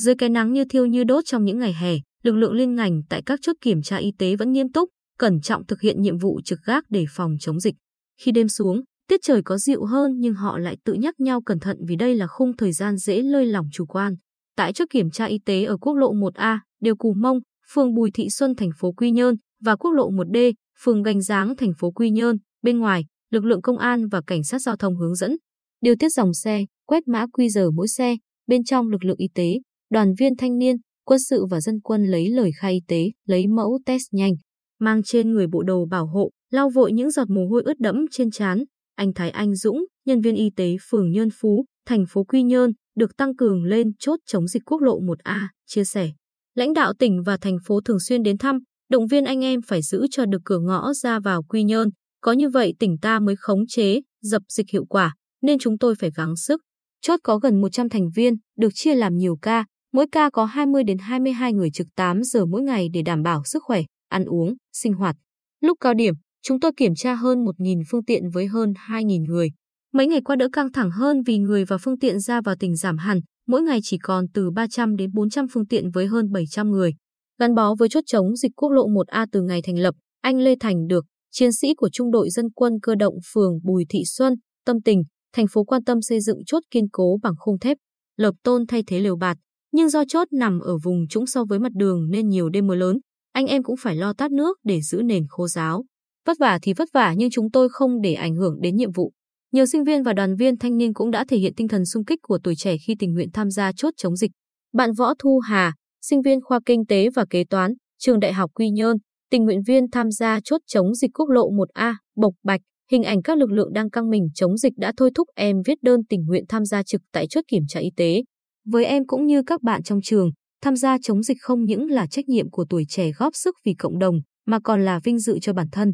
Dưới cái nắng như thiêu như đốt trong những ngày hè, lực lượng liên ngành tại các chốt kiểm tra y tế vẫn nghiêm túc, cẩn trọng thực hiện nhiệm vụ trực gác để phòng chống dịch. Khi đêm xuống, tiết trời có dịu hơn nhưng họ lại tự nhắc nhau cẩn thận vì đây là khung thời gian dễ lơi lỏng chủ quan. Tại chốt kiểm tra y tế ở quốc lộ 1A, Điều Cù Mông, phường Bùi Thị Xuân thành phố Quy Nhơn và quốc lộ 1D, phường Gành Giáng thành phố Quy Nhơn, bên ngoài, lực lượng công an và cảnh sát giao thông hướng dẫn điều tiết dòng xe, quét mã qr mỗi xe, bên trong lực lượng y tế, đoàn viên thanh niên, quân sự và dân quân lấy lời khai y tế, lấy mẫu test nhanh, mang trên người bộ đồ bảo hộ, lau vội những giọt mồ hôi ướt đẫm trên trán. Anh Thái Anh Dũng, nhân viên y tế phường Nhơn Phú, thành phố Quy Nhơn, được tăng cường lên chốt chống dịch quốc lộ 1A, chia sẻ. Lãnh đạo tỉnh và thành phố thường xuyên đến thăm, động viên anh em phải giữ cho được cửa ngõ ra vào Quy Nhơn, có như vậy tỉnh ta mới khống chế, dập dịch hiệu quả, nên chúng tôi phải gắng sức. Chốt có gần 100 thành viên, được chia làm nhiều ca, mỗi ca có 20 đến 22 người trực 8 giờ mỗi ngày để đảm bảo sức khỏe, ăn uống, sinh hoạt. Lúc cao điểm, chúng tôi kiểm tra hơn 1.000 phương tiện với hơn 2.000 người. Mấy ngày qua đỡ căng thẳng hơn vì người và phương tiện ra vào tỉnh giảm hẳn, mỗi ngày chỉ còn từ 300 đến 400 phương tiện với hơn 700 người. Gắn bó với chốt chống dịch quốc lộ 1A từ ngày thành lập, anh Lê Thành được, chiến sĩ của Trung đội Dân quân cơ động phường Bùi Thị Xuân, tâm tình, thành phố quan tâm xây dựng chốt kiên cố bằng khung thép, lợp tôn thay thế lều bạt. Nhưng do chốt nằm ở vùng trũng so với mặt đường nên nhiều đêm mưa lớn, anh em cũng phải lo tát nước để giữ nền khô ráo. Vất vả thì vất vả nhưng chúng tôi không để ảnh hưởng đến nhiệm vụ. Nhiều sinh viên và đoàn viên thanh niên cũng đã thể hiện tinh thần sung kích của tuổi trẻ khi tình nguyện tham gia chốt chống dịch. Bạn Võ Thu Hà, sinh viên khoa kinh tế và kế toán, trường Đại học Quy Nhơn, tình nguyện viên tham gia chốt chống dịch quốc lộ 1A, Bộc Bạch, Hình ảnh các lực lượng đang căng mình chống dịch đã thôi thúc em viết đơn tình nguyện tham gia trực tại chốt kiểm tra y tế. Với em cũng như các bạn trong trường, tham gia chống dịch không những là trách nhiệm của tuổi trẻ góp sức vì cộng đồng, mà còn là vinh dự cho bản thân.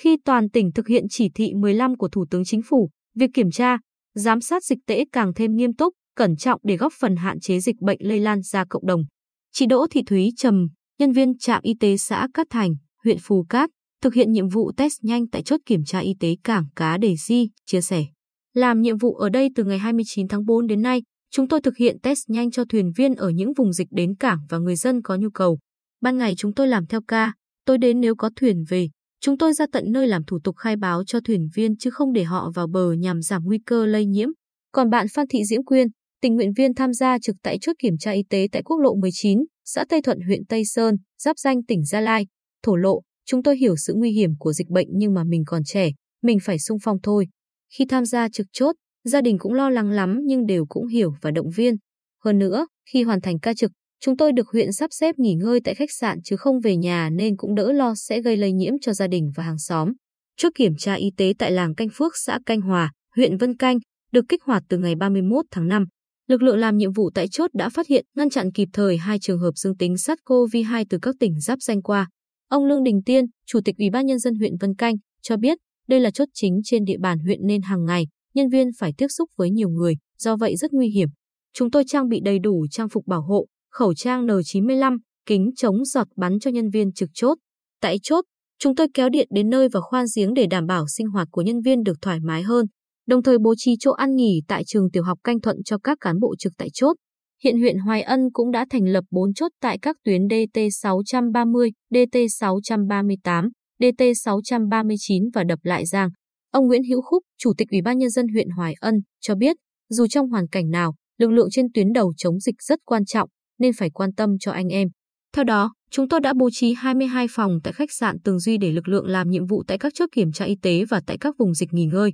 Khi toàn tỉnh thực hiện chỉ thị 15 của Thủ tướng Chính phủ, việc kiểm tra, giám sát dịch tễ càng thêm nghiêm túc, cẩn trọng để góp phần hạn chế dịch bệnh lây lan ra cộng đồng. Chị Đỗ Thị Thúy Trầm, nhân viên trạm y tế xã Cát Thành, huyện Phù Cát, thực hiện nhiệm vụ test nhanh tại chốt kiểm tra y tế cảng cá Đề Di, chia sẻ. Làm nhiệm vụ ở đây từ ngày 29 tháng 4 đến nay, chúng tôi thực hiện test nhanh cho thuyền viên ở những vùng dịch đến cảng và người dân có nhu cầu. Ban ngày chúng tôi làm theo ca, tôi đến nếu có thuyền về, chúng tôi ra tận nơi làm thủ tục khai báo cho thuyền viên chứ không để họ vào bờ nhằm giảm nguy cơ lây nhiễm. Còn bạn Phan Thị Diễm Quyên, tình nguyện viên tham gia trực tại chốt kiểm tra y tế tại quốc lộ 19, xã Tây Thuận huyện Tây Sơn, giáp danh tỉnh Gia Lai, thổ lộ, Chúng tôi hiểu sự nguy hiểm của dịch bệnh nhưng mà mình còn trẻ, mình phải sung phong thôi. Khi tham gia trực chốt, gia đình cũng lo lắng lắm nhưng đều cũng hiểu và động viên. Hơn nữa, khi hoàn thành ca trực, chúng tôi được huyện sắp xếp nghỉ ngơi tại khách sạn chứ không về nhà nên cũng đỡ lo sẽ gây lây nhiễm cho gia đình và hàng xóm. Chốt kiểm tra y tế tại làng Canh Phước, xã Canh Hòa, huyện Vân Canh, được kích hoạt từ ngày 31 tháng 5. Lực lượng làm nhiệm vụ tại chốt đã phát hiện, ngăn chặn kịp thời hai trường hợp dương tính SARS-CoV-2 từ các tỉnh giáp danh qua. Ông Lương Đình Tiên, Chủ tịch Ủy ban Nhân dân huyện Vân Canh, cho biết đây là chốt chính trên địa bàn huyện nên hàng ngày, nhân viên phải tiếp xúc với nhiều người, do vậy rất nguy hiểm. Chúng tôi trang bị đầy đủ trang phục bảo hộ, khẩu trang N95, kính chống giọt bắn cho nhân viên trực chốt. Tại chốt, chúng tôi kéo điện đến nơi và khoan giếng để đảm bảo sinh hoạt của nhân viên được thoải mái hơn, đồng thời bố trí chỗ ăn nghỉ tại trường tiểu học Canh Thuận cho các cán bộ trực tại chốt. Hiện huyện Hoài Ân cũng đã thành lập 4 chốt tại các tuyến DT630, DT638, DT639 và đập lại Giang. Ông Nguyễn Hữu Khúc, Chủ tịch Ủy ban Nhân dân huyện Hoài Ân, cho biết, dù trong hoàn cảnh nào, lực lượng trên tuyến đầu chống dịch rất quan trọng, nên phải quan tâm cho anh em. Theo đó, chúng tôi đã bố trí 22 phòng tại khách sạn Tường Duy để lực lượng làm nhiệm vụ tại các chốt kiểm tra y tế và tại các vùng dịch nghỉ ngơi.